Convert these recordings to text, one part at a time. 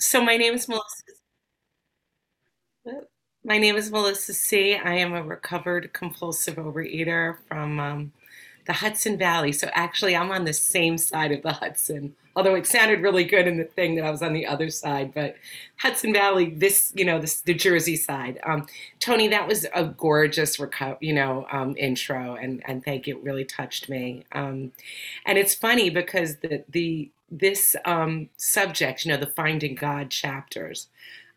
So my name is Melissa. My name is Melissa C. I am a recovered compulsive overeater from um, the Hudson Valley. So actually, I'm on the same side of the Hudson. Although it sounded really good in the thing that I was on the other side, but Hudson Valley, this you know, this the Jersey side. Um, Tony, that was a gorgeous reco- you know um, intro, and and thank you, it really touched me. Um, and it's funny because the the this um, subject, you know, the Finding God chapters.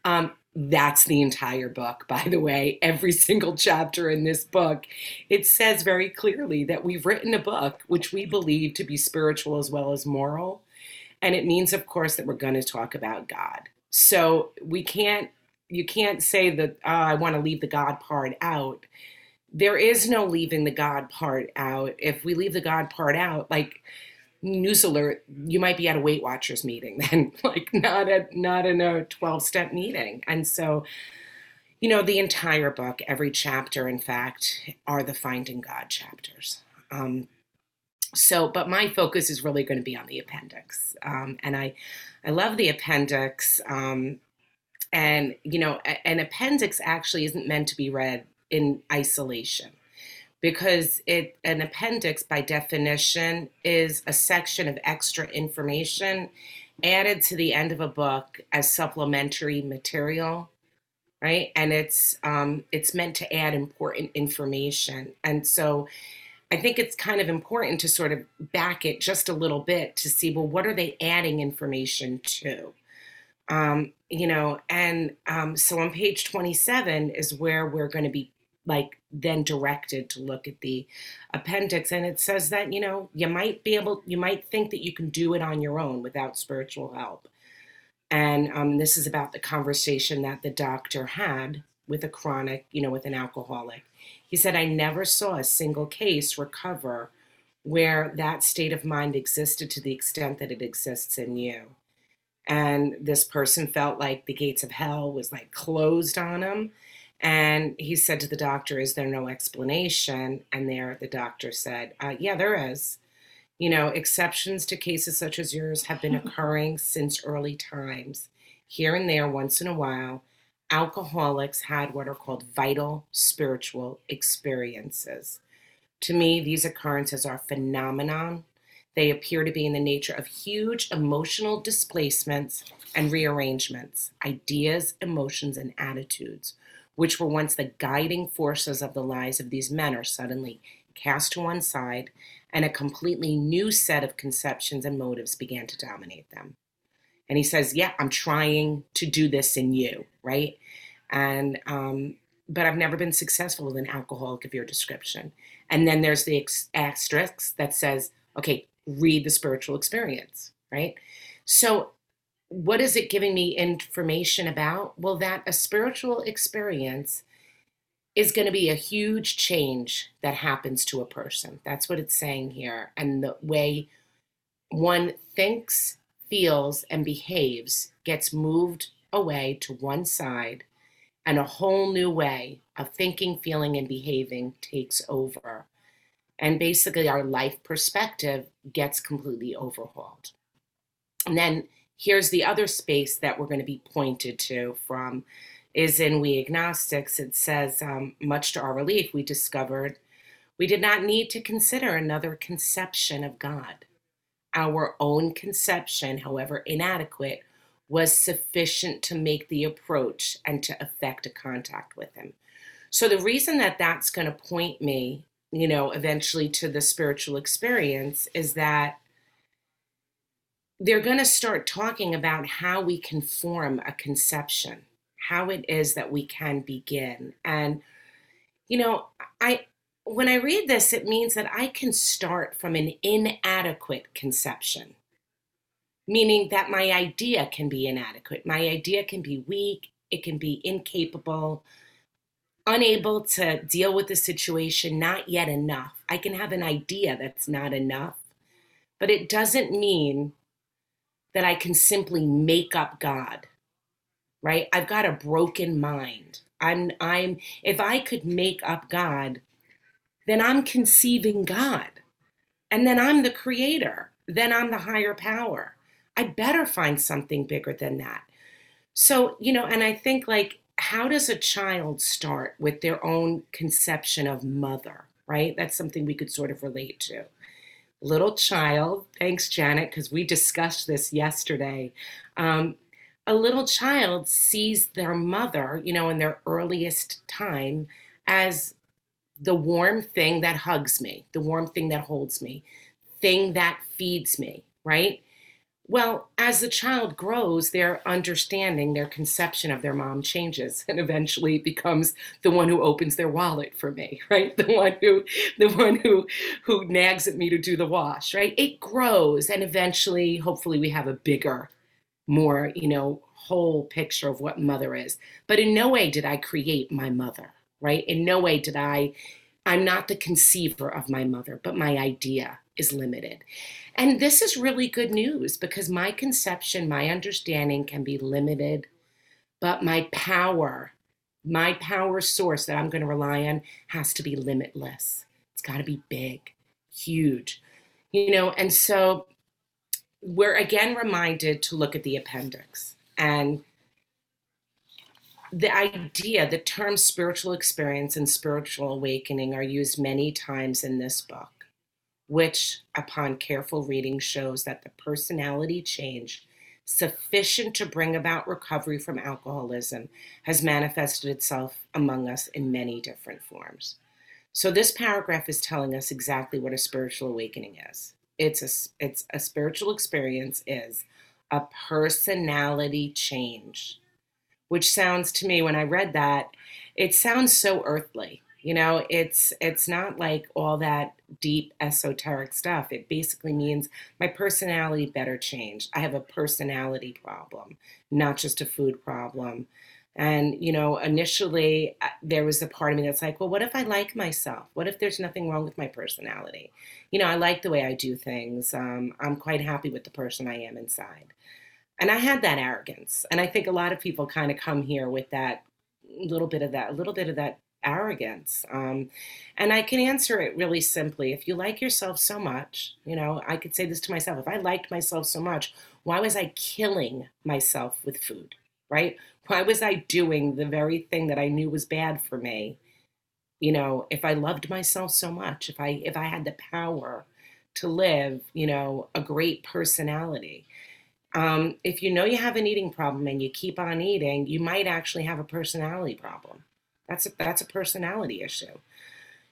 Um, that's the entire book, by the way. Every single chapter in this book, it says very clearly that we've written a book which we believe to be spiritual as well as moral. And it means, of course, that we're going to talk about God. So we can't, you can't say that, oh, I want to leave the God part out. There is no leaving the God part out. If we leave the God part out, like, news alert you might be at a weight watchers meeting then like not at not in a 12 step meeting. And so you know the entire book every chapter in fact are the finding god chapters. Um, so but my focus is really going to be on the appendix. Um, and i i love the appendix um, and you know a- an appendix actually isn't meant to be read in isolation because it an appendix by definition is a section of extra information added to the end of a book as supplementary material right? And it's um, it's meant to add important information. And so i think it's kind of important to sort of back it just a little bit to see well what are they adding information to? Um, you know and um, so on page 27 is where we're going to be like then directed to look at the appendix. And it says that you know you might be able you might think that you can do it on your own without spiritual help. And um, this is about the conversation that the doctor had with a chronic you know with an alcoholic. He said i never saw a single case recover where that state of mind existed to the extent that it exists in you. And this person felt like the gates of hell was like closed on him and he said to the doctor, Is there no explanation? And there the doctor said, uh, Yeah, there is. You know, exceptions to cases such as yours have been occurring since early times. Here and there, once in a while, alcoholics had what are called vital spiritual experiences. To me, these occurrences are phenomenon. They appear to be in the nature of huge emotional displacements and rearrangements, ideas, emotions, and attitudes which were once the guiding forces of the lives of these men, are suddenly cast to one side, and a completely new set of conceptions and motives began to dominate them. And he says, Yeah, I'm trying to do this in you, right? And, um, but I've never been successful with an alcoholic of your description. And then there's the asterisk that says, Okay, read the spiritual experience, right? So what is it giving me information about? Well, that a spiritual experience is going to be a huge change that happens to a person. That's what it's saying here. And the way one thinks, feels, and behaves gets moved away to one side, and a whole new way of thinking, feeling, and behaving takes over. And basically, our life perspective gets completely overhauled. And then here's the other space that we're going to be pointed to from is in we agnostics. It says um, much to our relief we discovered we did not need to consider another conception of god. Our own conception however inadequate was sufficient to make the approach and to effect a contact with him. So the reason that that's going to point me you know eventually to the spiritual experience is that they're going to start talking about how we can form a conception, how it is that we can begin. And, you know, I, when I read this, it means that I can start from an inadequate conception, meaning that my idea can be inadequate. My idea can be weak, it can be incapable, unable to deal with the situation, not yet enough. I can have an idea that's not enough, but it doesn't mean that I can simply make up God. Right? I've got a broken mind. I'm I'm if I could make up God, then I'm conceiving God. And then I'm the creator. Then I'm the higher power. I better find something bigger than that. So, you know, and I think like, how does a child start with their own conception of mother, right? That's something we could sort of relate to. Little child, thanks, Janet, because we discussed this yesterday. Um, a little child sees their mother, you know, in their earliest time as the warm thing that hugs me, the warm thing that holds me, thing that feeds me, right? Well, as the child grows, their understanding, their conception of their mom changes, and eventually becomes the one who opens their wallet for me, right? The one who, the one who, who nags at me to do the wash, right? It grows, and eventually, hopefully, we have a bigger, more, you know, whole picture of what mother is. But in no way did I create my mother, right? In no way did I. I'm not the conceiver of my mother, but my idea is limited. And this is really good news because my conception, my understanding can be limited, but my power, my power source that I'm going to rely on has to be limitless. It's got to be big, huge, you know. And so we're again reminded to look at the appendix and the idea, the term spiritual experience and spiritual awakening are used many times in this book which, upon careful reading, shows that the personality change sufficient to bring about recovery from alcoholism has manifested itself among us in many different forms. So this paragraph is telling us exactly what a spiritual awakening is. It's a it's a spiritual experience is a personality change, which sounds to me when I read that, it sounds so earthly. You know, it's it's not like all that deep esoteric stuff. It basically means my personality better change. I have a personality problem, not just a food problem. And, you know, initially uh, there was a part of me that's like, well, what if I like myself? What if there's nothing wrong with my personality? You know, I like the way I do things. Um, I'm quite happy with the person I am inside. And I had that arrogance. And I think a lot of people kind of come here with that little bit of that, a little bit of that arrogance. Um, and I can answer it really simply. If you like yourself so much, you know, I could say this to myself if I liked myself so much, why was I killing myself with food, right? Why was I doing the very thing that I knew was bad for me? You know, if I loved myself so much, if I if I had the power to live, you know, a great personality. Um, if you know you have an eating problem and you keep on eating, you might actually have a personality problem that's a, that's a personality issue.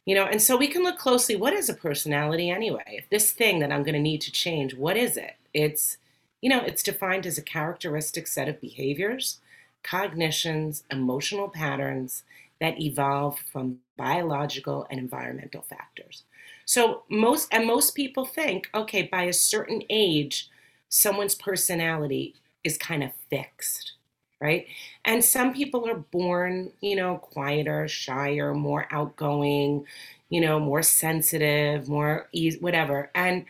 You know, and so we can look closely what is a personality anyway? If this thing that I'm going to need to change, what is it? It's you know, it's defined as a characteristic set of behaviors, cognitions, emotional patterns that evolve from biological and environmental factors. So most and most people think, okay, by a certain age, someone's personality is kind of fixed right? And some people are born, you know, quieter, shyer, more outgoing, you know, more sensitive, more easy, whatever. And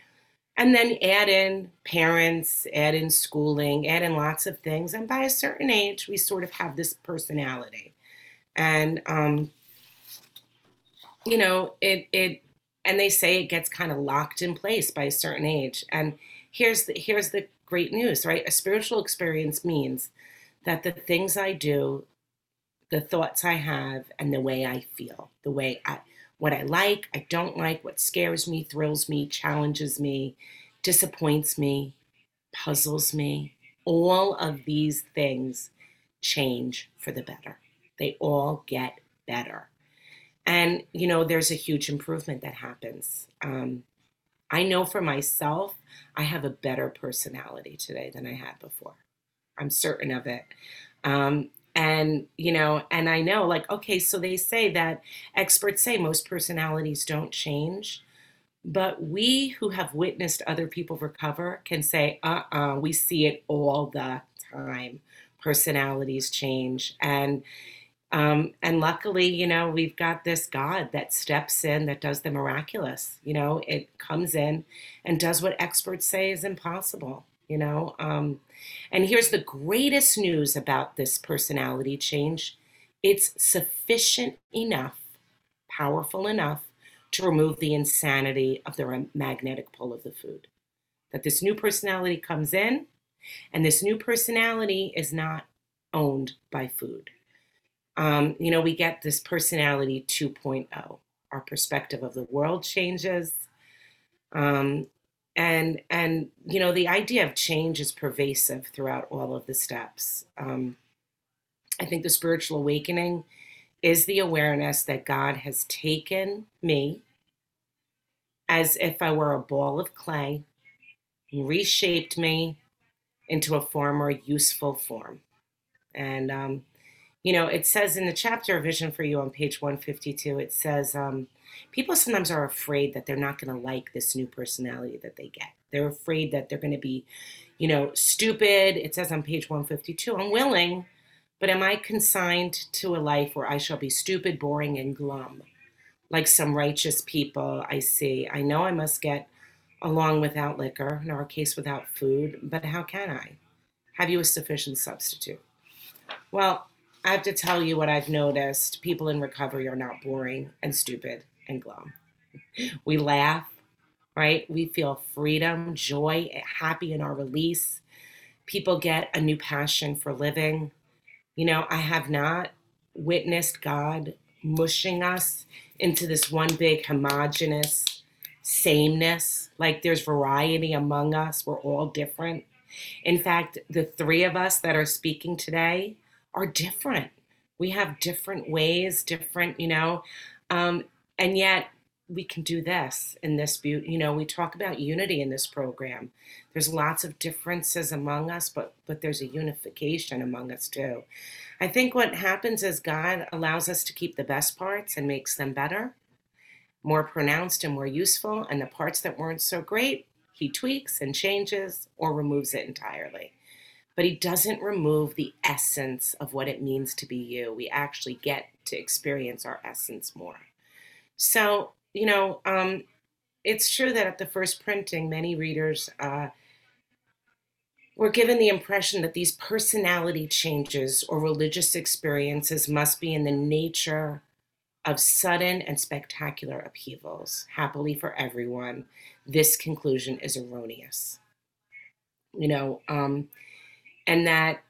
and then add in parents, add in schooling, add in lots of things. And by a certain age, we sort of have this personality. And um, you know, it it and they say it gets kind of locked in place by a certain age. And here's the here's the great news, right? A spiritual experience means that the things I do, the thoughts I have, and the way I feel, the way I, what I like, I don't like, what scares me, thrills me, challenges me, disappoints me, puzzles me, all of these things change for the better. They all get better. And, you know, there's a huge improvement that happens. Um, I know for myself, I have a better personality today than I had before. I'm certain of it. Um, and you know and i know like okay so they say that experts say most personalities don't change but we who have witnessed other people recover can say uh-uh we see it all the time personalities change and um, and luckily you know we've got this god that steps in that does the miraculous you know it comes in and does what experts say is impossible you know um, and here's the greatest news about this personality change it's sufficient enough powerful enough to remove the insanity of the magnetic pull of the food that this new personality comes in and this new personality is not owned by food. Um, you know, we get this personality 2.0. Our perspective of the world changes. Um, and and you know the idea of change is pervasive throughout all of the steps. Um, i think the spiritual awakening is the awareness that god has taken me as if i were a ball of clay reshaped me into a far more useful form. And um, you know it says in the chapter vision for you on page 152 it says um, people sometimes are afraid that they're not going to like this new personality that they get. They're afraid that they're going to be, you know, stupid. It says on page 152, I'm willing, but am I consigned to a life where I shall be stupid, boring, and glum? Like some righteous people I see. I know I must get along without liquor, in our case without food, but how can I? Have you a sufficient substitute? Well, I have to tell you what I've noticed. People in recovery are not boring and stupid and glum. We laugh, right? We feel freedom, joy, happy in our release. People get a new passion for living. You know, I have not witnessed God mushing us into this one big homogenous sameness. Like there's variety among us, we're all different. In fact, the three of us that are speaking today are different. We have different ways, different, you know, um, and yet we can do this in this beauty you know we talk about unity in this program. There's lots of differences among us but but there's a unification among us too. I think what happens is god allows us to keep the best parts and makes them better more pronounced and more useful and the parts that weren't so great he tweaks and changes or removes it entirely but he doesn't remove the essence of what it means to be you we actually get to experience our essence more so, you know, um, it's true that at the first printing, many readers uh, were given the impression that these personality changes or religious experiences must be in the nature of sudden and spectacular upheavals. Happily for everyone, this conclusion is erroneous. You know, um, and that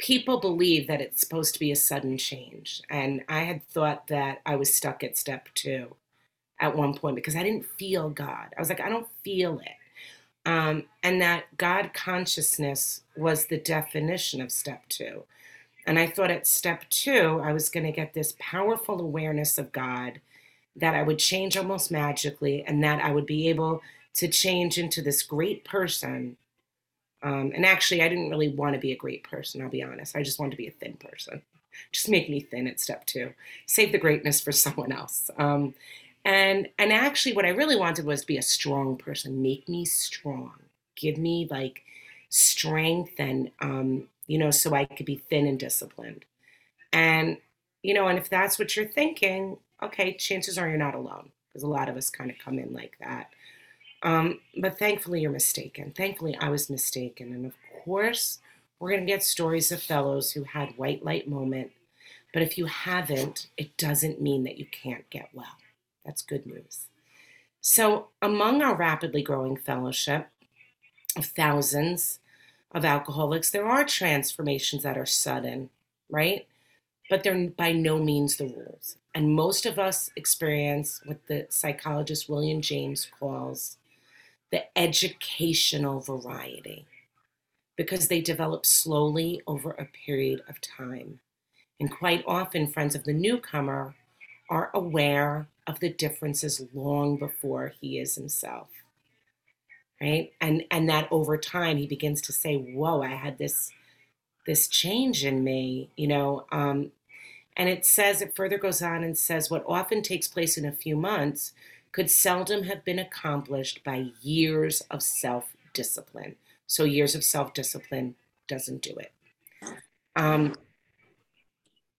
people believe that it's supposed to be a sudden change. And I had thought that I was stuck at step two at one point because I didn't feel God. I was like, I don't feel it. Um, and that God consciousness was the definition of step two. And I thought at step two, I was going to get this powerful awareness of God that I would change almost magically and that I would be able to change into this great person um, and actually, I didn't really want to be a great person, I'll be honest. I just wanted to be a thin person. Just make me thin at step two. Save the greatness for someone else. Um, and and actually, what I really wanted was to be a strong person. Make me strong. Give me like strength and um, you know, so I could be thin and disciplined. And you know, and if that's what you're thinking, okay, chances are you're not alone because a lot of us kind of come in like that. Um, but thankfully, you're mistaken. Thankfully, I was mistaken. And of course, we're going to get stories of fellows who had white light moment. But if you haven't, it doesn't mean that you can't get well. That's good news. So, among our rapidly growing fellowship of thousands of alcoholics, there are transformations that are sudden, right? But they're by no means the rules. And most of us experience what the psychologist William James calls the educational variety because they develop slowly over a period of time. And quite often, friends of the newcomer are aware of the differences long before he is himself. Right? And and that over time he begins to say, Whoa, I had this this change in me, you know. Um, and it says, it further goes on and says, what often takes place in a few months could seldom have been accomplished by years of self discipline. So, years of self discipline doesn't do it. Um,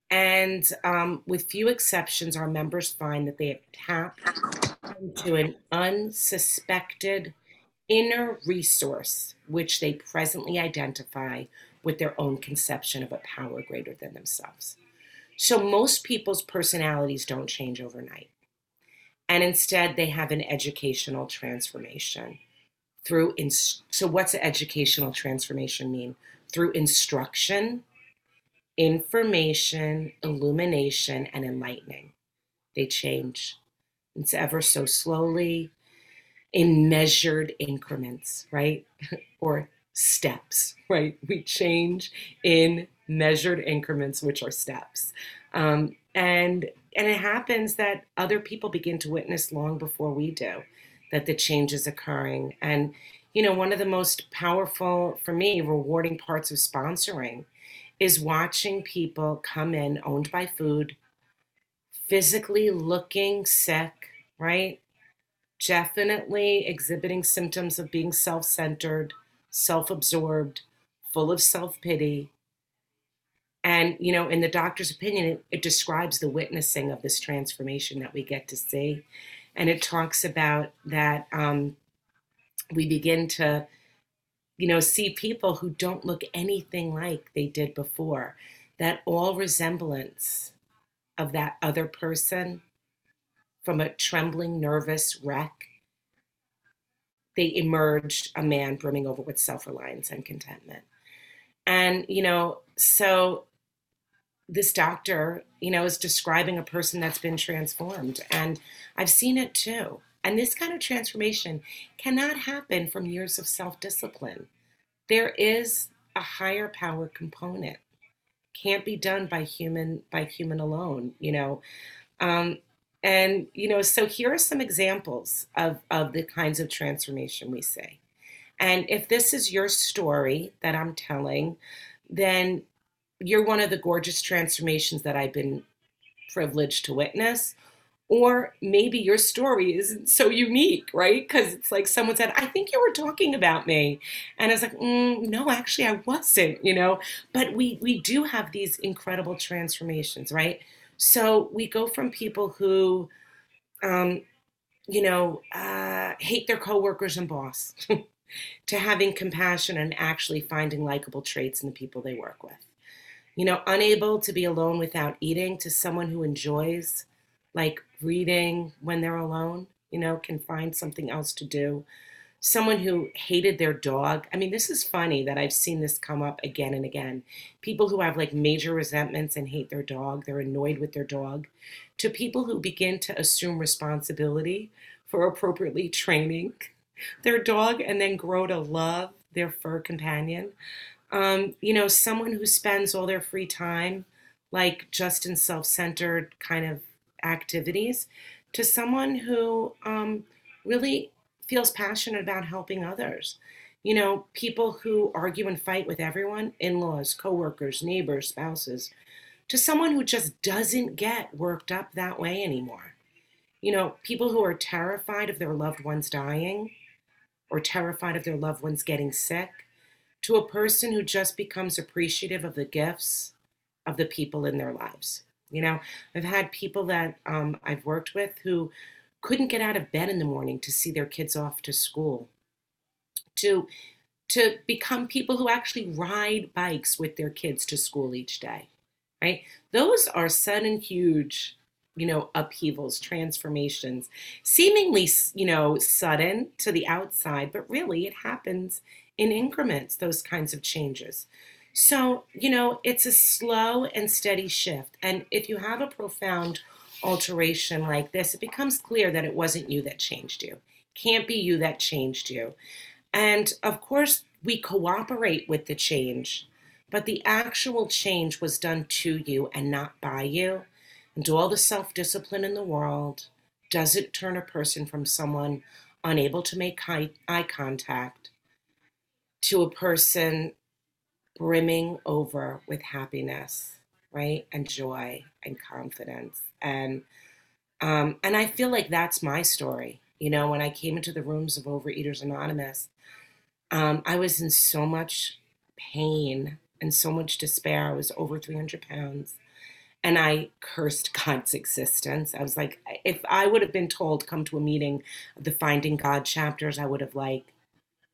and um, with few exceptions, our members find that they have tapped into an unsuspected inner resource, which they presently identify with their own conception of a power greater than themselves. So, most people's personalities don't change overnight and instead they have an educational transformation through in, so what's an educational transformation mean through instruction, information, illumination, and enlightening. They change. It's ever so slowly in measured increments, right? or steps, right? We change in measured increments, which are steps. Um, and and it happens that other people begin to witness long before we do that the change is occurring. And you know, one of the most powerful for me, rewarding parts of sponsoring is watching people come in owned by food, physically looking sick, right? Definitely exhibiting symptoms of being self centered, self absorbed, full of self pity. And, you know, in the doctor's opinion, it, it, describes the witnessing of this transformation that we get to see. And it talks about that um, we begin to, you know, see people who don't look anything like they did before, that all resemblance of that other person from a trembling, nervous wreck, they emerged a man brimming over with self reliance and contentment. And, you know, so this doctor, you know, is describing a person that's been transformed. And I've seen it too. And this kind of transformation cannot happen from years of self discipline. There is a higher power component. Can't be done by human by human alone, you know. Um, and you know, so here are some examples of, of the kinds of transformation we see. And if this is your story that I'm telling, then you're one of the gorgeous transformations that I've been privileged to witness or maybe your story isn't so unique, right? Because it's like someone said, I think you were talking about me. And I was like, mm, no, actually, I wasn't, you know? But we, we do have these incredible transformations, right? So we go from people who, um, you know, uh, hate their coworkers and boss to having compassion and actually finding likable traits in the people they work with. You know, unable to be alone without eating to someone who enjoys like reading when they're alone, you know, can find something else to do. Someone who hated their dog. I mean, this is funny that I've seen this come up again and again. People who have like major resentments and hate their dog, they're annoyed with their dog, to people who begin to assume responsibility for appropriately training their dog and then grow to love their fur companion. Um, you know, someone who spends all their free time like just in self centered kind of activities to someone who um, really feels passionate about helping others. You know, people who argue and fight with everyone in laws, coworkers, neighbors, spouses to someone who just doesn't get worked up that way anymore. You know, people who are terrified of their loved ones dying or terrified of their loved ones getting sick to a person who just becomes appreciative of the gifts of the people in their lives. You know, I've had people that um, I've worked with who couldn't get out of bed in the morning to see their kids off to school, to to become people who actually ride bikes with their kids to school each day, right? Those are sudden, huge, you know, upheavals, transformations, seemingly, you know, sudden to the outside, but really it happens in increments, those kinds of changes. So, you know, it's a slow and steady shift. And if you have a profound alteration like this, it becomes clear that it wasn't you that changed you. Can't be you that changed you. And of course, we cooperate with the change, but the actual change was done to you and not by you. And do all the self discipline in the world doesn't turn a person from someone unable to make eye contact to a person brimming over with happiness, right? And joy and confidence. And um, and I feel like that's my story. You know, when I came into the rooms of Overeaters Anonymous, um, I was in so much pain and so much despair. I was over 300 pounds. And I cursed God's existence. I was like, if I would have been told come to a meeting of the Finding God chapters, I would have like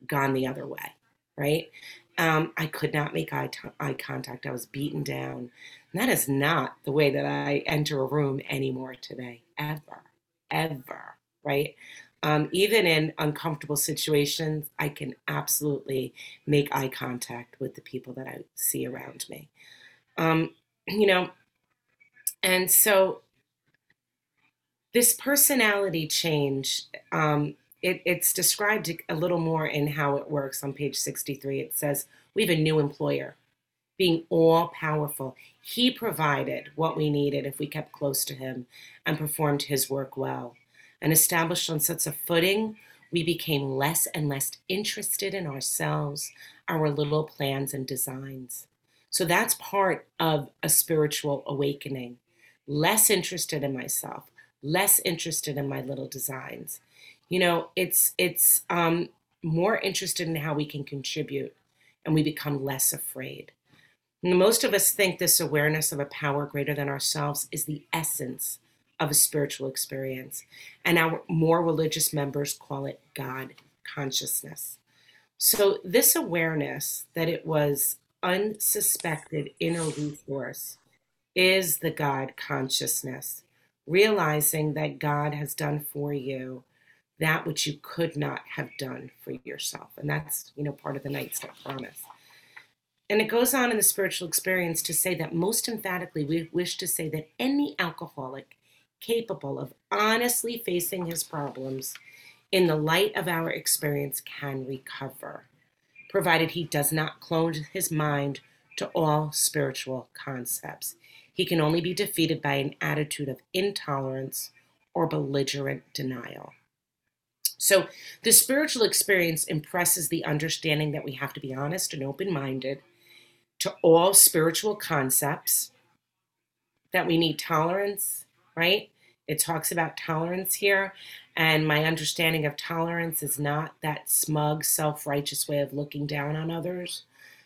gone the other way, right? Um, I could not make eye, t- eye contact. I was beaten down. And that is not the way that I enter a room anymore today, ever, ever, right? Um, even in uncomfortable situations, I can absolutely make eye contact with the people that I see around me. Um, you know, and so this personality change, um, it, it's described a little more in how it works on page 63. It says, We have a new employer, being all powerful. He provided what we needed if we kept close to him and performed his work well. And established on such a footing, we became less and less interested in ourselves, our little plans and designs. So that's part of a spiritual awakening. Less interested in myself, less interested in my little designs. You know, it's it's um, more interested in how we can contribute, and we become less afraid. Most of us think this awareness of a power greater than ourselves is the essence of a spiritual experience, and our more religious members call it God consciousness. So, this awareness that it was unsuspected inner resource is the God consciousness realizing that God has done for you that which you could not have done for yourself. And that's, you know, part of the ninth step promise. And it goes on in the spiritual experience to say that most emphatically, we wish to say that any alcoholic capable of honestly facing his problems in the light of our experience can recover, provided he does not close his mind to all spiritual concepts. He can only be defeated by an attitude of intolerance or belligerent denial. So, the spiritual experience impresses the understanding that we have to be honest and open minded to all spiritual concepts, that we need tolerance, right? It talks about tolerance here. And my understanding of tolerance is not that smug, self righteous way of looking down on others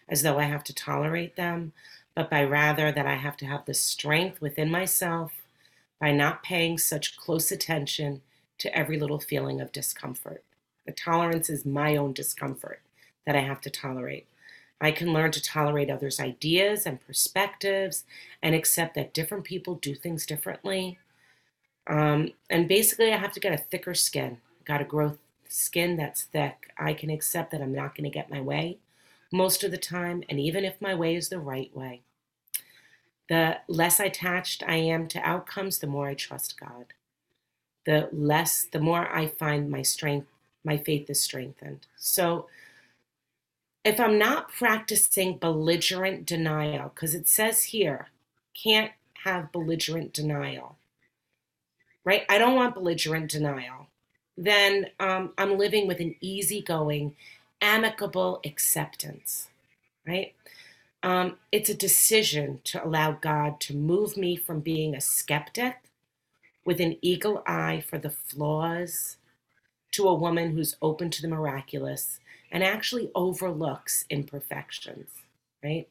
as though I have to tolerate them, but by rather that I have to have the strength within myself by not paying such close attention to every little feeling of discomfort. The tolerance is my own discomfort that I have to tolerate. I can learn to tolerate others' ideas and perspectives and accept that different people do things differently. Um, and basically, I have to get a thicker skin. Got to grow skin that's thick. I can accept that I'm not going to get my way most of the time, and even if my way is the right way. The less attached I am to outcomes, the more I trust God. The less, the more I find my strength, my faith is strengthened. So if I'm not practicing belligerent denial, because it says here, can't have belligerent denial, right? I don't want belligerent denial. Then um, I'm living with an easygoing amicable acceptance, right? Um, it's a decision to allow God to move me from being a skeptic with an eagle eye for the flaws to a woman who's open to the miraculous and actually overlooks imperfections, right?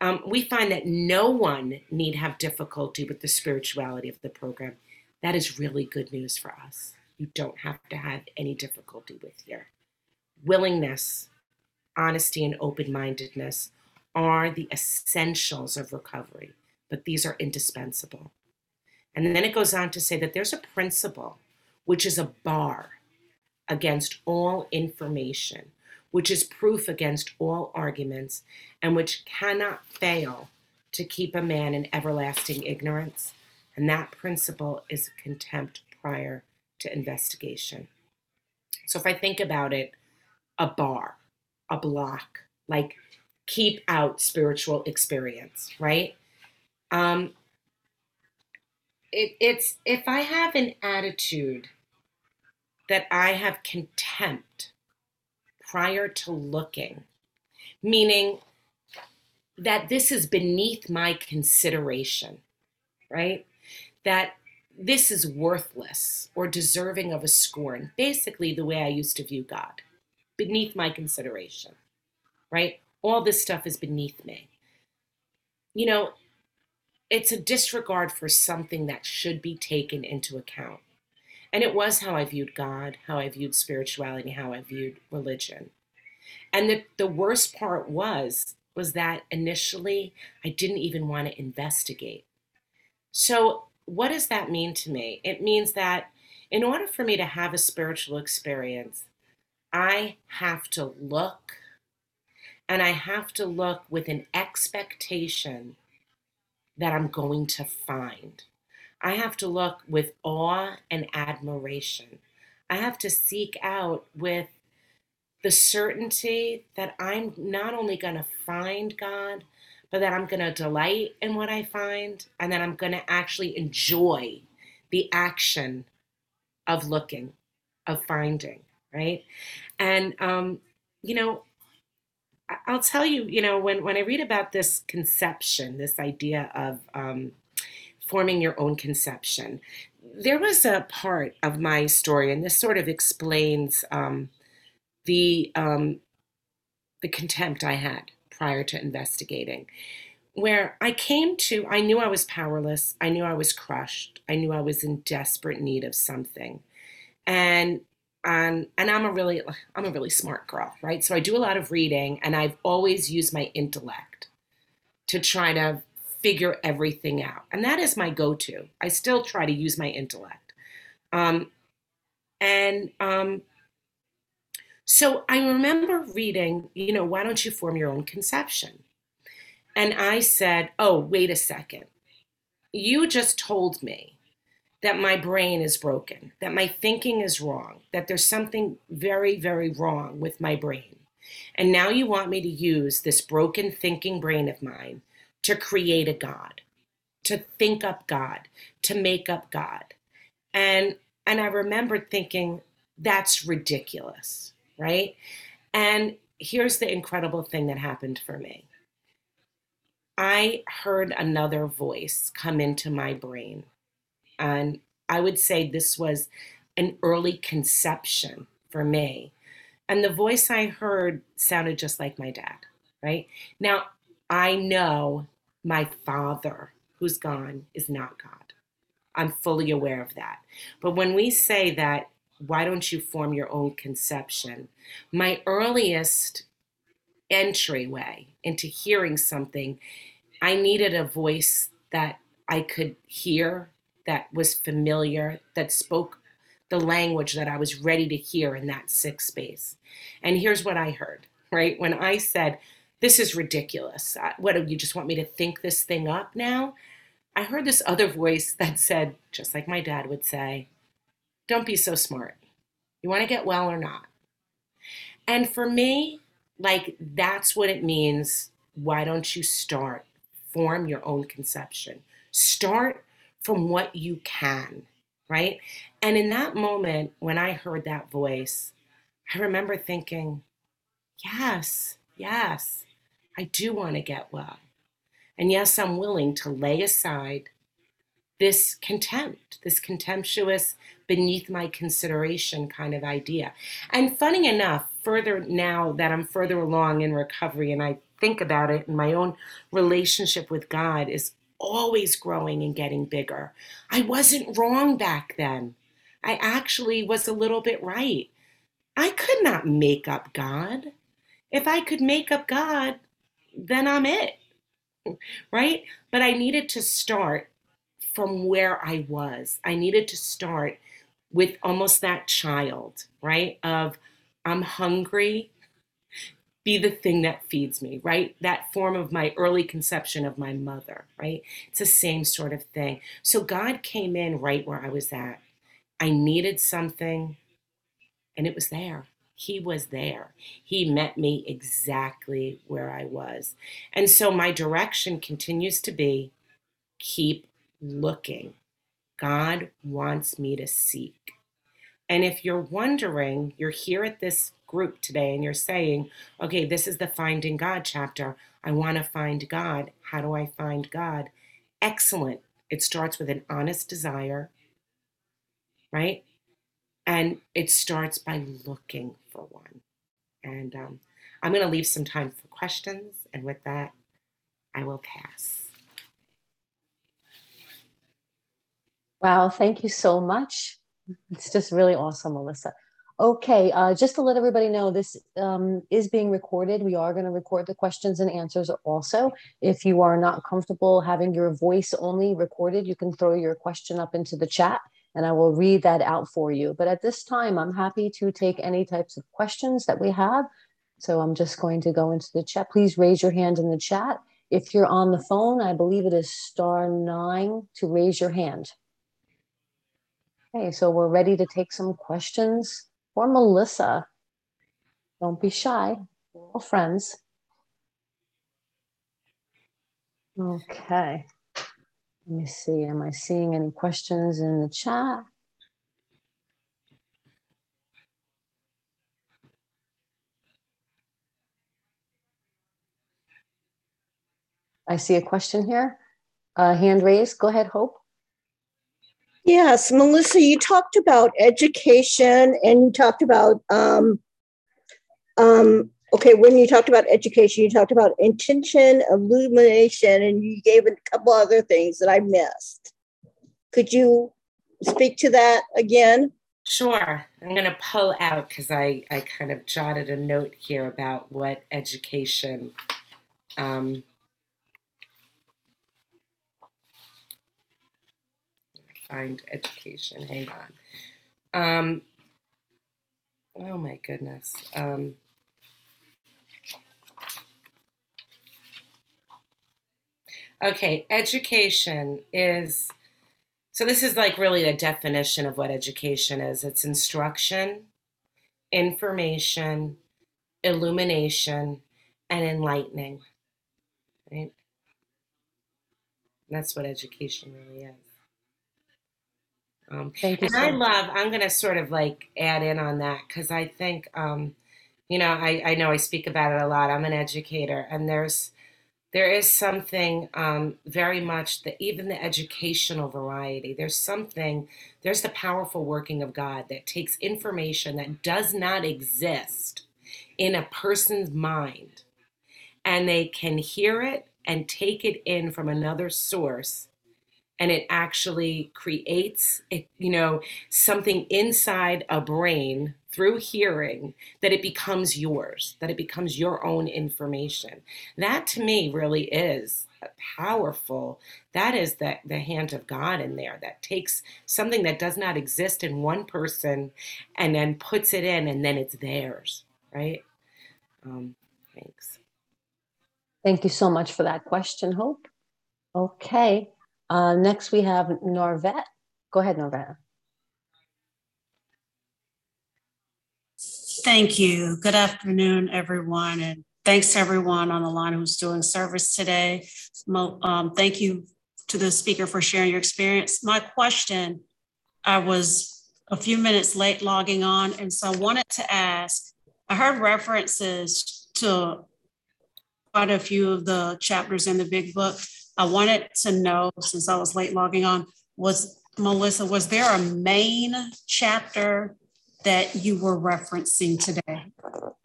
Um, we find that no one need have difficulty with the spirituality of the program. That is really good news for us. You don't have to have any difficulty with here willingness, honesty, and open mindedness are the essentials of recovery, but these are indispensable. And then it goes on to say that there's a principle, which is a bar against all information, which is proof against all arguments, and which cannot fail to keep a man in everlasting ignorance. And that principle is contempt prior to investigation. So if I think about it, a bar, a block, like keep out spiritual experience, right? Um, it, it's if I have an attitude that I have contempt prior to looking, meaning that this is beneath my consideration, right? That this is worthless or deserving of a scorn, basically the way I used to view God beneath my consideration, right? All this stuff is beneath me. You know, it's a disregard for something that should be taken into account. And it was how I viewed God, how I viewed spirituality, how I viewed religion. And the, the worst part was was that initially I didn't even want to investigate. So what does that mean to me? It means that in order for me to have a spiritual experience, I have to look and I have to look with an expectation that I'm going to find. I have to look with awe and admiration. I have to seek out with the certainty that I'm not only going to find God, but that I'm going to delight in what I find and that I'm going to actually enjoy the action of looking, of finding, right? And, um, you know, I'll tell you, you know, when, when I read about this conception, this idea of um, forming your own conception, there was a part of my story, and this sort of explains um, the um, the contempt I had prior to investigating, where I came to, I knew I was powerless, I knew I was crushed, I knew I was in desperate need of something, and and and I'm a really I'm a really smart girl, right? So I do a lot of reading, and I've always used my intellect to try to figure everything out, and that is my go-to. I still try to use my intellect, um, and um, so I remember reading, you know, why don't you form your own conception? And I said, oh, wait a second. You just told me that my brain is broken, that my thinking is wrong, that there's something very, very wrong with my brain. And now you want me to use this broken thinking brain of mine to create a God, to think up God, to make up God. And and I remembered thinking that's ridiculous, right? And here's the incredible thing that happened for me. I heard another voice come into my brain and I would say this was an early conception for me. And the voice I heard sounded just like my dad, right? Now, I know my father, who's gone, is not God. I'm fully aware of that. But when we say that, why don't you form your own conception? My earliest entryway into hearing something, I needed a voice that I could hear that was familiar, that spoke the language that I was ready to hear in that sick space. And here's what I heard, right? When I said, This is ridiculous. What do you just want me to think this thing up now? I heard this other voice that said, just like my dad would say, Don't be so smart. You want to get well or not? And for me, like, that's what it means. Why don't you start? Form your own conception. Start from what you can, right? And in that moment, when I heard that voice, I remember thinking, yes, yes, I do want to get well. And yes, I'm willing to lay aside this contempt, this contemptuous, beneath my consideration kind of idea. And funny enough, further now that I'm further along in recovery and I think about it and my own relationship with God, is always growing and getting bigger. I wasn't wrong back then. I actually was a little bit right. I could not make up God. If I could make up God, then I'm it. Right? But I needed to start from where I was. I needed to start with almost that child, right? Of I'm hungry, be the thing that feeds me, right? That form of my early conception of my mother, right? It's the same sort of thing. So God came in right where I was at. I needed something, and it was there. He was there. He met me exactly where I was. And so my direction continues to be keep looking. God wants me to seek. And if you're wondering, you're here at this group today and you're saying, okay, this is the Finding God chapter. I want to find God. How do I find God? Excellent. It starts with an honest desire, right? And it starts by looking for one. And um, I'm going to leave some time for questions. And with that, I will pass. Wow, thank you so much. It's just really awesome, Melissa. Okay, uh, just to let everybody know, this um, is being recorded. We are going to record the questions and answers also. If you are not comfortable having your voice only recorded, you can throw your question up into the chat and I will read that out for you. But at this time, I'm happy to take any types of questions that we have. So I'm just going to go into the chat. Please raise your hand in the chat. If you're on the phone, I believe it is star nine to raise your hand. Okay, so we're ready to take some questions for Melissa. Don't be shy, we're all friends. Okay. Let me see. Am I seeing any questions in the chat? I see a question here. Uh, hand raised. Go ahead, Hope. Yes, Melissa, you talked about education and you talked about, um, um, okay, when you talked about education, you talked about intention, illumination, and you gave a couple other things that I missed. Could you speak to that again? Sure. I'm going to pull out because I, I kind of jotted a note here about what education um, find education. Hang on. Um, oh my goodness. Um, okay, education is so this is like really a definition of what education is. It's instruction, information, illumination, and enlightening. Right? That's what education really is. Um, Thank you and so I much. love, I'm going to sort of like add in on that because I think, um, you know, I, I know I speak about it a lot. I'm an educator, and there's there is something um, very much that even the educational variety, there's something, there's the powerful working of God that takes information that does not exist in a person's mind and they can hear it and take it in from another source and it actually creates it, you know something inside a brain through hearing that it becomes yours that it becomes your own information that to me really is powerful that is the, the hand of god in there that takes something that does not exist in one person and then puts it in and then it's theirs right um, thanks Thank you so much for that question, Hope. Okay. Uh, next, we have Norvet. Go ahead, Norvet. Thank you. Good afternoon, everyone, and thanks to everyone on the line who's doing service today. Um, thank you to the speaker for sharing your experience. My question, I was a few minutes late logging on, and so I wanted to ask, I heard references to quite a few of the chapters in the big book. I wanted to know, since I was late logging on, was Melissa, was there a main chapter that you were referencing today?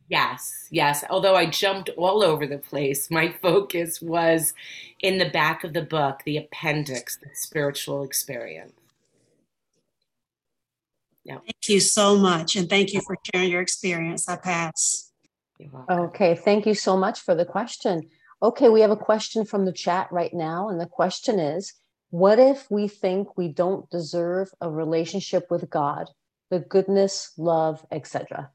Yes, yes. Although I jumped all over the place, my focus was in the back of the book, the appendix, the spiritual experience. Yeah. Thank you so much. And thank you for sharing your experience. I pass. Okay, thank you so much for the question. Okay, we have a question from the chat right now, and the question is What if we think we don't deserve a relationship with God, the goodness, love, etc.?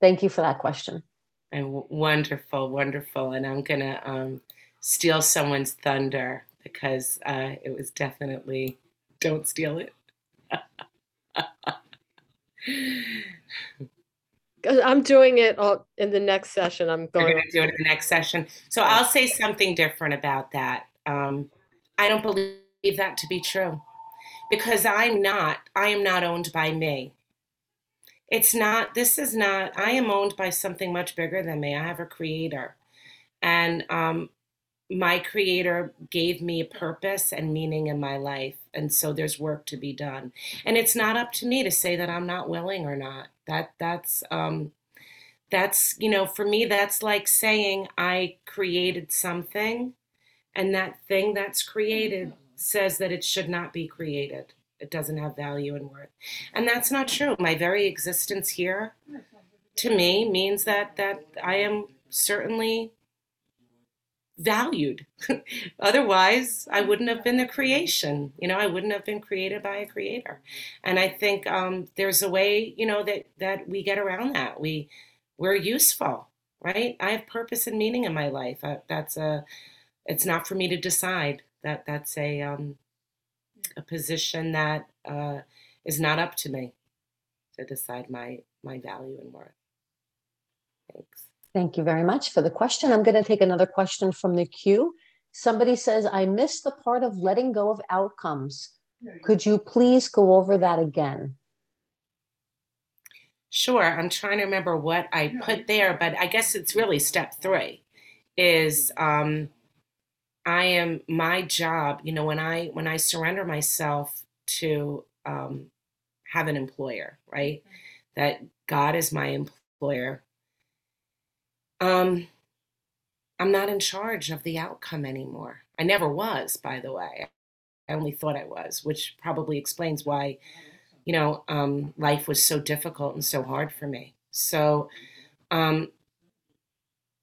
Thank you for that question. And wonderful, wonderful. And I'm going to um, steal someone's thunder because uh, it was definitely, don't steal it. I'm doing it all in the next session. I'm going to do it in the next session. So I'll say something different about that. Um, I don't believe that to be true because I'm not, I am not owned by me. It's not, this is not, I am owned by something much bigger than me. I have a creator. And um, my creator gave me a purpose and meaning in my life. And so there's work to be done. And it's not up to me to say that I'm not willing or not. That that's um that's you know for me that's like saying I created something and that thing that's created says that it should not be created. It doesn't have value and worth. And that's not true. My very existence here to me means that that I am certainly valued. Otherwise, I wouldn't have been the creation. You know, I wouldn't have been created by a creator. And I think um, there's a way, you know, that that we get around that. We we're useful, right? I have purpose and meaning in my life. I, that's a. It's not for me to decide. That that's a um, a position that uh, is not up to me to decide my my value and worth. Thanks. Thank you very much for the question. I'm going to take another question from the queue. Somebody says, I missed the part of letting go of outcomes. Could you please go over that again? Sure. I'm trying to remember what I put there, but I guess it's really step three is um, I am my job, you know, when I when I surrender myself to um, have an employer, right? That God is my employer um, I'm not in charge of the outcome anymore. I never was, by the way. I only thought I was, which probably explains why, you know, um, life was so difficult and so hard for me. So, um,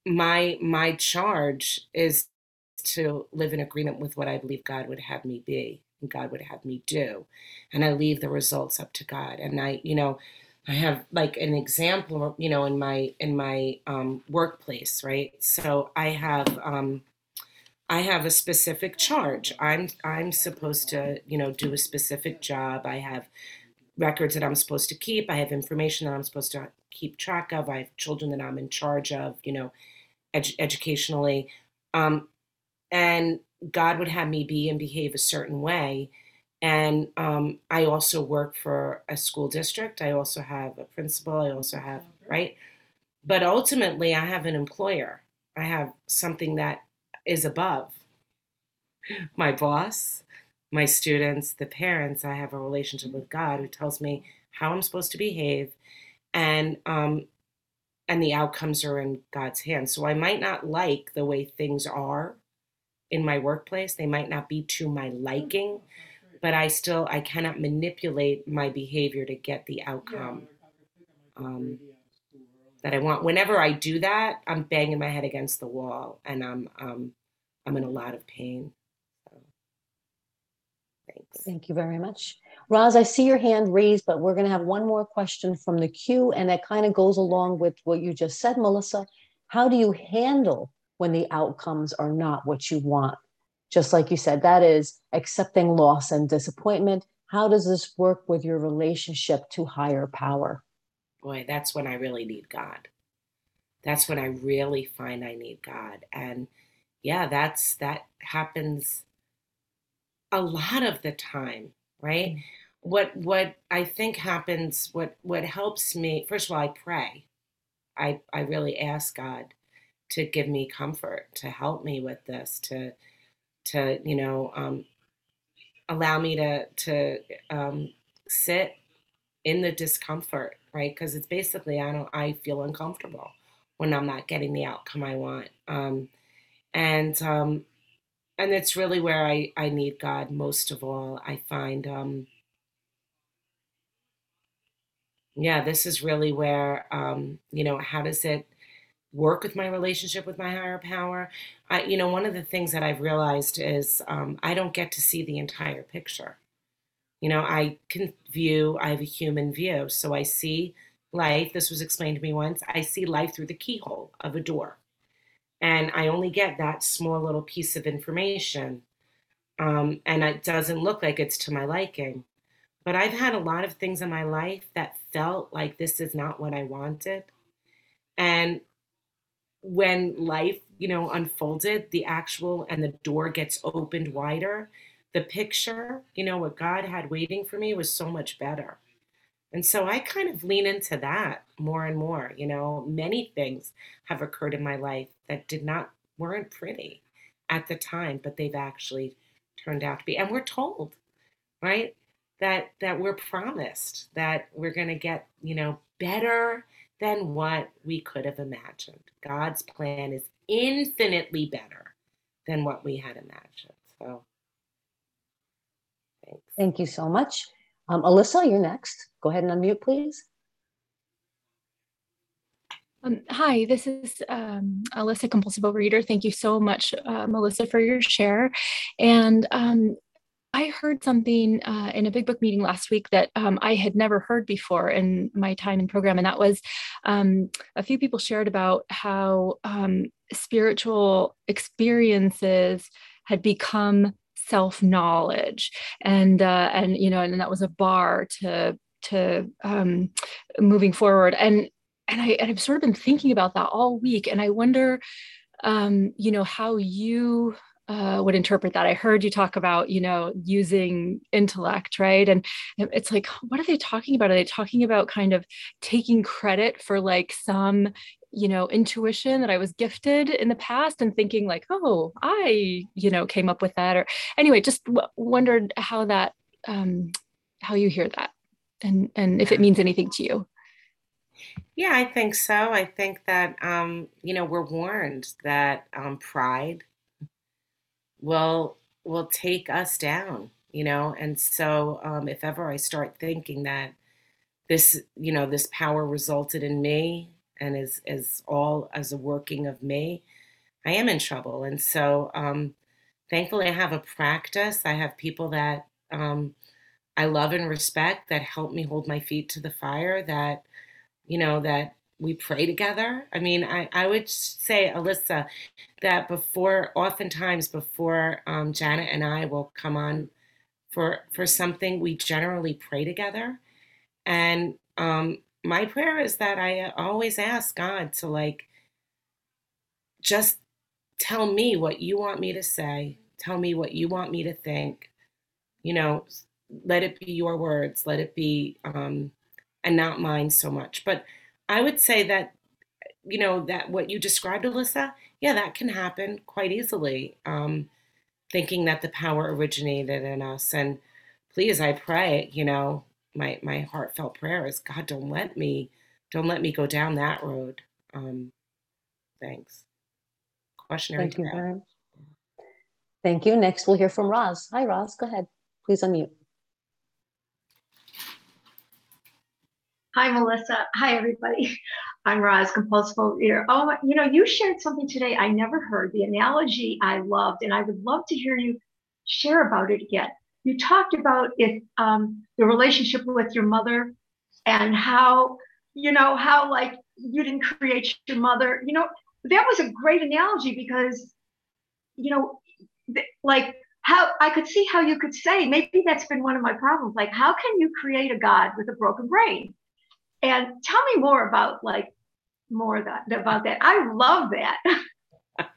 my my charge is to live in agreement with what I believe God would have me be and God would have me do, and I leave the results up to God. And I, you know, I have like an example, you know, in my in my um, workplace, right? So I have um, I have a specific charge. I'm I'm supposed to, you know, do a specific job. I have records that I'm supposed to keep. I have information that I'm supposed to keep track of. I have children that I'm in charge of, you know, edu- educationally. Um, and God would have me be and behave a certain way and um, I also work for a school district. I also have a principal. I also have, right? But ultimately, I have an employer. I have something that is above my boss, my students, the parents. I have a relationship with God who tells me how I'm supposed to behave, and um, and the outcomes are in God's hands. So I might not like the way things are in my workplace. They might not be to my liking but I still I cannot manipulate my behavior to get the outcome um, that I want. Whenever I do that, I'm banging my head against the wall, and I'm um, I'm in a lot of pain. So, thanks. Thank you very much. Roz, I see your hand raised, but we're going to have one more question from the queue, and that kind of goes along with what you just said, Melissa. How do you handle when the outcomes are not what you want? Just like you said, that is accepting loss and disappointment. How does this work with your relationship to higher power? Boy, that's when I really need God. That's when I really find I need God. And yeah, that's that happens a lot of the time, right? Mm-hmm. What what I think happens, what what helps me, first of all, I pray. I I really ask God to give me comfort, to help me with this, to to you know um, allow me to to um, sit in the discomfort right? Because it's basically i don't i feel uncomfortable when i'm not getting the outcome i want. Um, and um, and it's really where i i need god most of all i find um, yeah this is really where um, you know how does it work with my relationship with my higher power. I, you know, one of the things that I've realized is um, I don't get to see the entire picture. You know, I can view, I have a human view. So I see life, this was explained to me once, I see life through the keyhole of a door. And I only get that small little piece of information. Um, and it doesn't look like it's to my liking. But I've had a lot of things in my life that felt like this is not what I wanted. And when life, you know, unfolded, the actual and the door gets opened wider, the picture, you know, what God had waiting for me was so much better. And so I kind of lean into that more and more. You know, many things have occurred in my life that did not weren't pretty at the time, but they've actually turned out to be. And we're told, right, that that we're promised that we're going to get, you know, better than what we could have imagined. God's plan is infinitely better than what we had imagined. So, thanks. Thank you so much. Um, Alyssa, you're next. Go ahead and unmute, please. Um, hi, this is um, Alyssa, compulsive overeater. Thank you so much, uh, Melissa, for your share. And um, I heard something uh, in a big book meeting last week that um, I had never heard before in my time in program, and that was um, a few people shared about how um, spiritual experiences had become self knowledge, and uh, and you know, and that was a bar to to um, moving forward. And and I and I've sort of been thinking about that all week, and I wonder, um, you know, how you uh, would interpret that. I heard you talk about, you know, using intellect, right? And it's like, what are they talking about? Are they talking about kind of taking credit for like some, you know, intuition that I was gifted in the past and thinking like, oh, I, you know, came up with that? Or anyway, just w- wondered how that, um, how you hear that and and if it means anything to you. Yeah, I think so. I think that um, you know we're warned that um, pride will will take us down. You know, and so um, if ever I start thinking that this you know this power resulted in me and is is all as a working of me, I am in trouble. And so um, thankfully I have a practice. I have people that um, I love and respect that help me hold my feet to the fire, that, you know, that we pray together. I mean, I, I would say, Alyssa, that before, oftentimes before um, Janet and I will come on for for something, we generally pray together. And um, my prayer is that I always ask God to like just tell me what you want me to say, tell me what you want me to think, you know, let it be your words, let it be, um, and not mine so much. But I would say that, you know, that what you described, Alyssa, yeah, that can happen quite easily. Um, thinking that the power originated in us. And please, I pray, you know, my my heartfelt prayer is God, don't let me, don't let me go down that road. Um, thanks. Questionary. Thank you very much. Thank you. Next, we'll hear from Roz. Hi, Roz. Go ahead. Please unmute. Hi, Melissa. Hi, everybody. I'm Roz, compulsive overeater. Oh, you know, you shared something today I never heard. The analogy I loved, and I would love to hear you share about it again. You talked about if um, the relationship with your mother and how, you know, how like you didn't create your mother. You know, that was a great analogy because, you know, like how I could see how you could say maybe that's been one of my problems. Like, how can you create a God with a broken brain? And tell me more about like more that about that. I love that.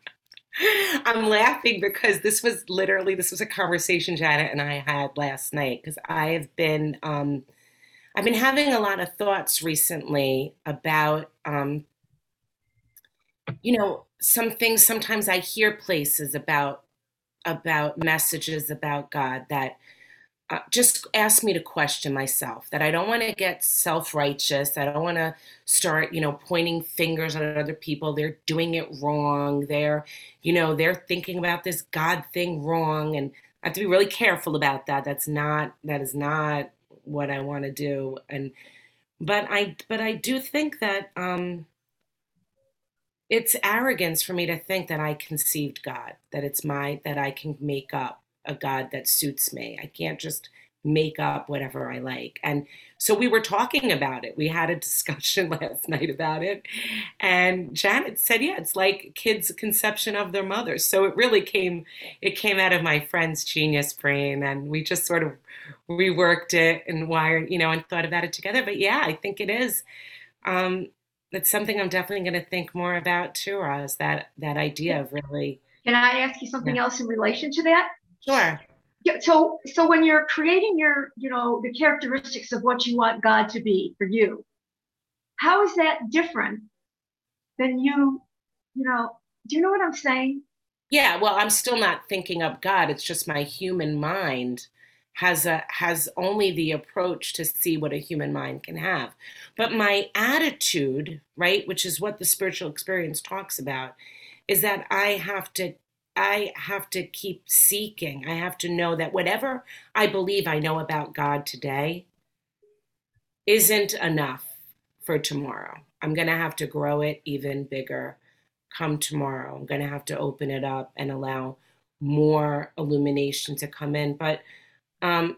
I'm laughing because this was literally this was a conversation Janet and I had last night because I have been um, I've been having a lot of thoughts recently about um, you know some things sometimes I hear places about about messages about God that uh, just ask me to question myself that i don't want to get self-righteous i don't want to start you know pointing fingers at other people. They're doing it wrong. They're you know they're thinking about this god thing wrong and i have to be really careful about that. That's not that is not what i want to do. And but i but i do think that um it's arrogance for me to think that i conceived god that it's my that i can make up a God that suits me. I can't just make up whatever I like. And so we were talking about it. We had a discussion last night about it. And Janet said, yeah, it's like kids' conception of their mothers. So it really came it came out of my friend's genius brain and we just sort of reworked it and wired, you know, and thought about it together. But yeah, I think it is. Um, it's something I'm definitely going to think more about too, Roz, that that idea of really Can I ask you something yeah. else in relation to that? Sure. Yeah, so so when you're creating your, you know, the characteristics of what you want God to be for you, how is that different than you, you know, do you know what I'm saying? Yeah, well, I'm still not thinking of God. It's just my human mind has a has only the approach to see what a human mind can have. But my attitude, right, which is what the spiritual experience talks about, is that I have to I have to keep seeking. I have to know that whatever I believe I know about God today isn't enough for tomorrow. I'm going to have to grow it even bigger come tomorrow. I'm going to have to open it up and allow more illumination to come in. But um,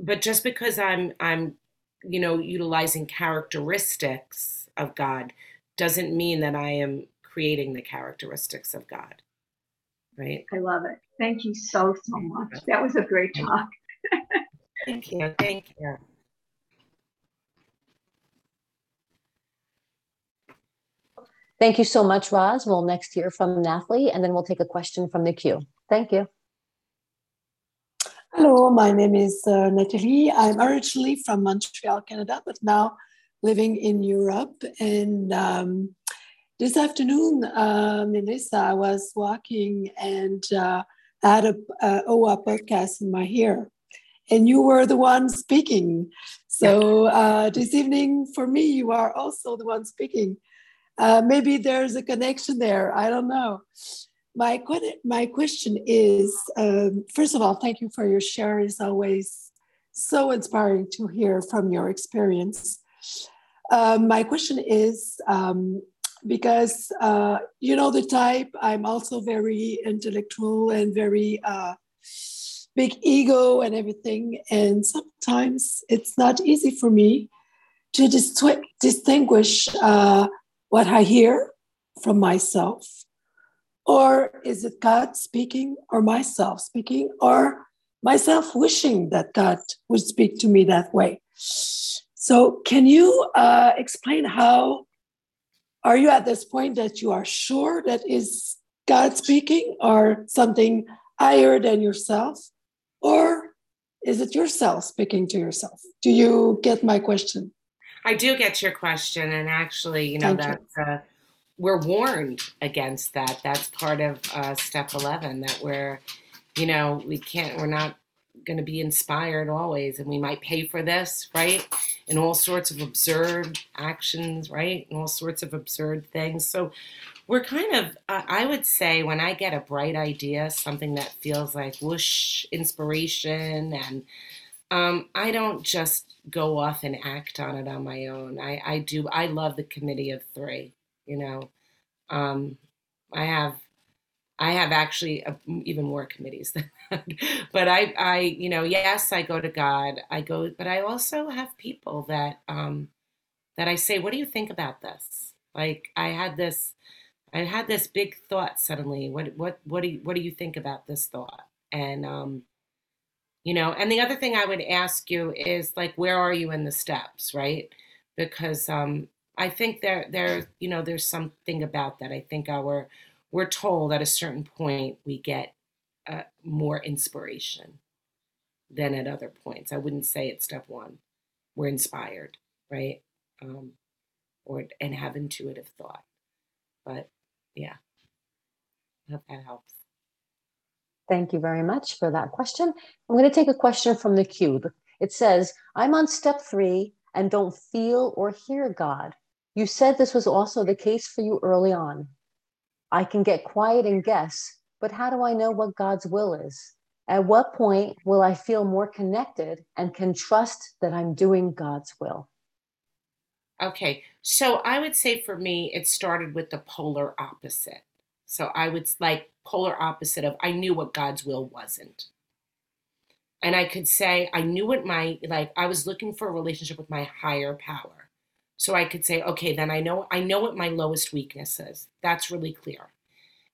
but just because I'm I'm you know utilizing characteristics of God doesn't mean that I am creating the characteristics of God. Right? I love it. Thank you so so much. That was a great talk. Thank you. Thank you. Thank you so much, Roz. We'll next hear from Nathalie, and then we'll take a question from the queue. Thank you. Hello, my name is uh, Nathalie. I'm originally from Montreal, Canada, but now living in Europe. And um, this afternoon, uh, Melissa, I was walking and uh, had a, a OA podcast in my ear, and you were the one speaking. So uh, this evening, for me, you are also the one speaking. Uh, maybe there's a connection there. I don't know. My, my question is um, first of all, thank you for your share. It's always so inspiring to hear from your experience. Uh, my question is um, because uh, you know the type, I'm also very intellectual and very uh, big ego and everything. And sometimes it's not easy for me to distinguish uh, what I hear from myself? Or is it God speaking, or myself speaking, or myself wishing that God would speak to me that way? So, can you uh, explain how are you at this point that you are sure that is God speaking, or something higher than yourself, or is it yourself speaking to yourself? Do you get my question? I do get your question, and actually, you know, Thank that's uh, we're warned against that. That's part of uh, step eleven that we're, you know, we can't. We're not going to be inspired always, and we might pay for this, right? And all sorts of absurd actions, right? And all sorts of absurd things. So we're kind of, uh, I would say, when I get a bright idea, something that feels like whoosh, inspiration, and um, I don't just go off and act on it on my own. I, I do. I love the committee of three. You know, um, I have I have actually a, even more committees than that. but I, I, you know, yes, I go to God. I go, but I also have people that um, that I say, "What do you think about this?" Like I had this, I had this big thought suddenly. What, what, what do you, what do you think about this thought? And um, you know and the other thing i would ask you is like where are you in the steps right because um i think there there you know there's something about that i think our we're told at a certain point we get uh, more inspiration than at other points i wouldn't say it's step one we're inspired right um or and have intuitive thought but yeah I hope that helps Thank you very much for that question. I'm going to take a question from the cube. It says, I'm on step three and don't feel or hear God. You said this was also the case for you early on. I can get quiet and guess, but how do I know what God's will is? At what point will I feel more connected and can trust that I'm doing God's will? Okay, so I would say for me, it started with the polar opposite. So I would like polar opposite of I knew what God's will wasn't. And I could say I knew what my like I was looking for a relationship with my higher power. So I could say, okay, then I know I know what my lowest weakness is. That's really clear.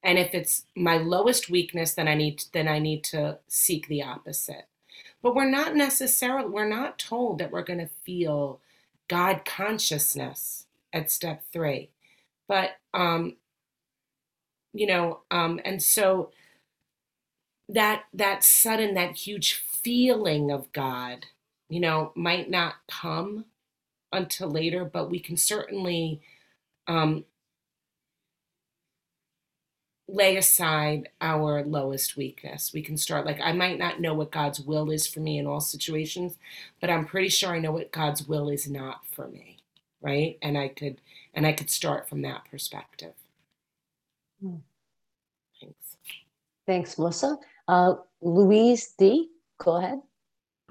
And if it's my lowest weakness, then I need then I need to seek the opposite. But we're not necessarily we're not told that we're going to feel God consciousness at step 3. But um you know um and so that that sudden that huge feeling of god you know might not come until later but we can certainly um lay aside our lowest weakness we can start like i might not know what god's will is for me in all situations but i'm pretty sure i know what god's will is not for me right and i could and i could start from that perspective Hmm. Thanks. Thanks, Melissa. Uh, Louise D, go ahead.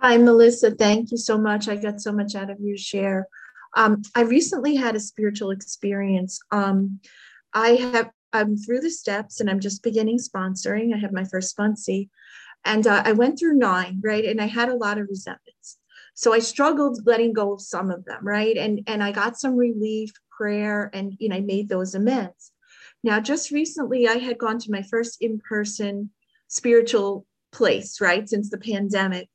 Hi, Melissa. Thank you so much. I got so much out of your share. Um, I recently had a spiritual experience. Um, I have I'm through the steps and I'm just beginning sponsoring. I have my first sponsee, and uh, I went through nine, right? And I had a lot of resentments. So I struggled letting go of some of them, right? And and I got some relief, prayer, and you know I made those amends. Now, just recently, I had gone to my first in-person spiritual place, right, since the pandemic.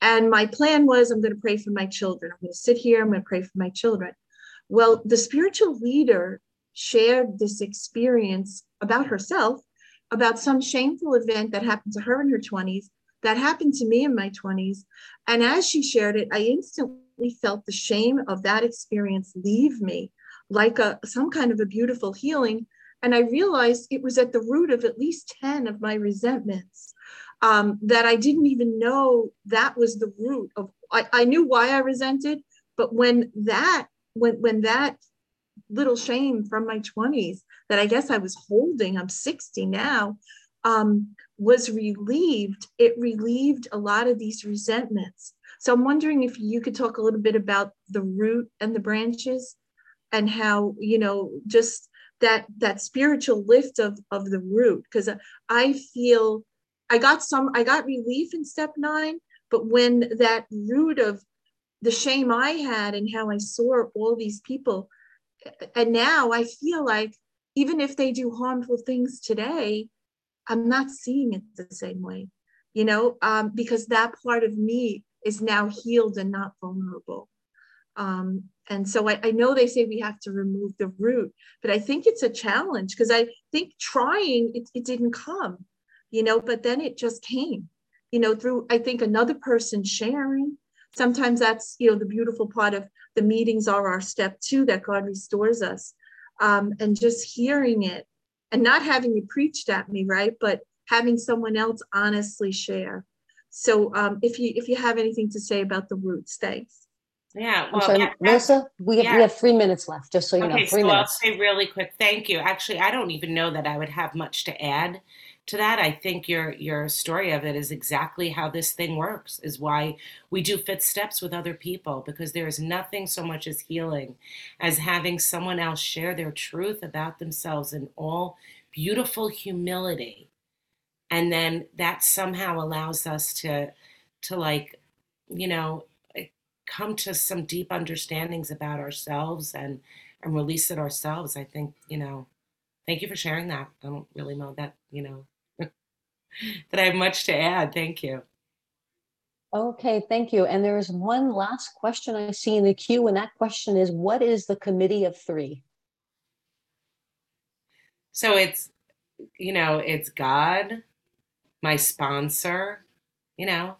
And my plan was I'm going to pray for my children. I'm going to sit here, I'm going to pray for my children. Well, the spiritual leader shared this experience about herself, about some shameful event that happened to her in her 20s, that happened to me in my 20s. And as she shared it, I instantly felt the shame of that experience leave me like a some kind of a beautiful healing. And I realized it was at the root of at least 10 of my resentments um, that I didn't even know that was the root of. I, I knew why I resented, but when that when when that little shame from my 20s that I guess I was holding, I'm 60 now, um, was relieved. It relieved a lot of these resentments. So I'm wondering if you could talk a little bit about the root and the branches and how, you know, just that that spiritual lift of of the root because I feel I got some, I got relief in step nine, but when that root of the shame I had and how I saw all these people, and now I feel like even if they do harmful things today, I'm not seeing it the same way, you know, um, because that part of me is now healed and not vulnerable. Um, and so I, I, know they say we have to remove the root, but I think it's a challenge because I think trying it, it didn't come you know, but then it just came, you know, through, I think, another person sharing. Sometimes that's, you know, the beautiful part of the meetings are our step two that God restores us. Um, and just hearing it and not having it preached at me, right? But having someone else honestly share. So um, if you if you have anything to say about the roots, thanks. Yeah, well, sorry, yeah, Melissa, we have, yeah. we have three minutes left, just so you okay, know. Three so minutes. I'll say really quick, thank you. Actually, I don't even know that I would have much to add to that i think your your story of it is exactly how this thing works is why we do fit steps with other people because there is nothing so much as healing as having someone else share their truth about themselves in all beautiful humility and then that somehow allows us to to like you know come to some deep understandings about ourselves and and release it ourselves i think you know thank you for sharing that i don't really know that you know that I have much to add. Thank you. Okay, thank you. And there is one last question I see in the queue, and that question is what is the committee of three? So it's, you know, it's God, my sponsor, you know,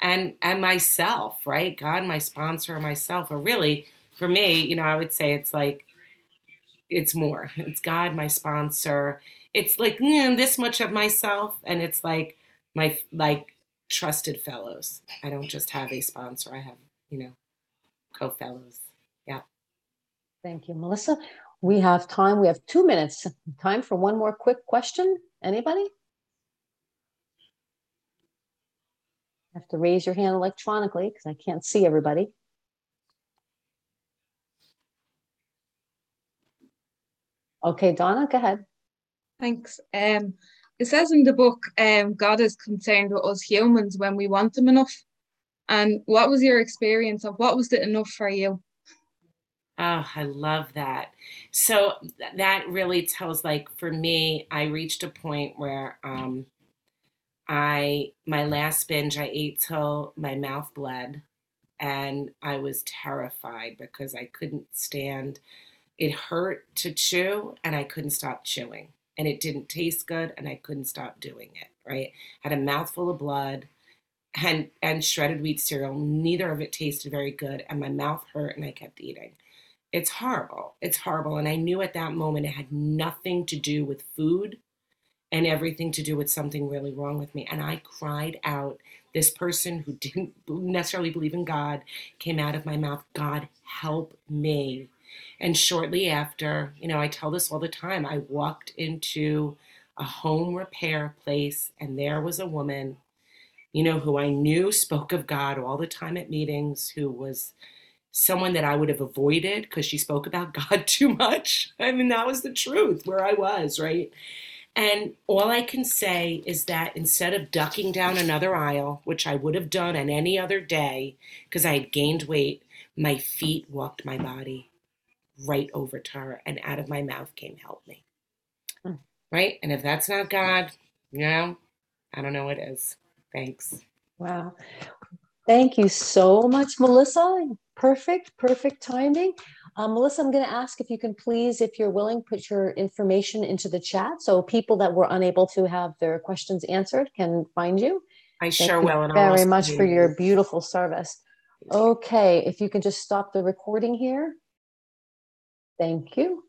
and and myself, right? God, my sponsor, myself. Or really, for me, you know, I would say it's like it's more. It's God, my sponsor, it's like mm, this much of myself and it's like my like trusted fellows. I don't just have a sponsor. I have you know co-fellows. Yeah. Thank you melissa. We have time. We have two minutes. Time for one more quick question. Anybody have to raise your hand electronically because i can't see everybody okay donna go ahead Thanks. Um, it says in the book, um, God is concerned with us humans when we want Him enough. And what was your experience of what was it enough for you? Oh, I love that. So that really tells, like, for me, I reached a point where um, I, my last binge, I ate till my mouth bled and I was terrified because I couldn't stand it hurt to chew and I couldn't stop chewing and it didn't taste good and I couldn't stop doing it, right? Had a mouthful of blood and and shredded wheat cereal. Neither of it tasted very good and my mouth hurt and I kept eating. It's horrible. It's horrible and I knew at that moment it had nothing to do with food and everything to do with something really wrong with me and I cried out this person who didn't necessarily believe in God came out of my mouth, God help me and shortly after, you know, I tell this all the time, I walked into a home repair place and there was a woman, you know, who I knew spoke of God all the time at meetings, who was someone that I would have avoided because she spoke about God too much. I mean, that was the truth where I was, right? And all I can say is that instead of ducking down another aisle, which I would have done on any other day because I had gained weight, my feet walked my body right over to her, and out of my mouth came, Help me. Mm. Right? And if that's not God, you know, I don't know what is. Thanks. Wow. Thank you so much, Melissa. Perfect, perfect timing. Um, Melissa, I'm going to ask if you can please, if you're willing, put your information into the chat so people that were unable to have their questions answered can find you. I Thank sure you will. And very much for your beautiful service. Okay, if you can just stop the recording here. Thank you.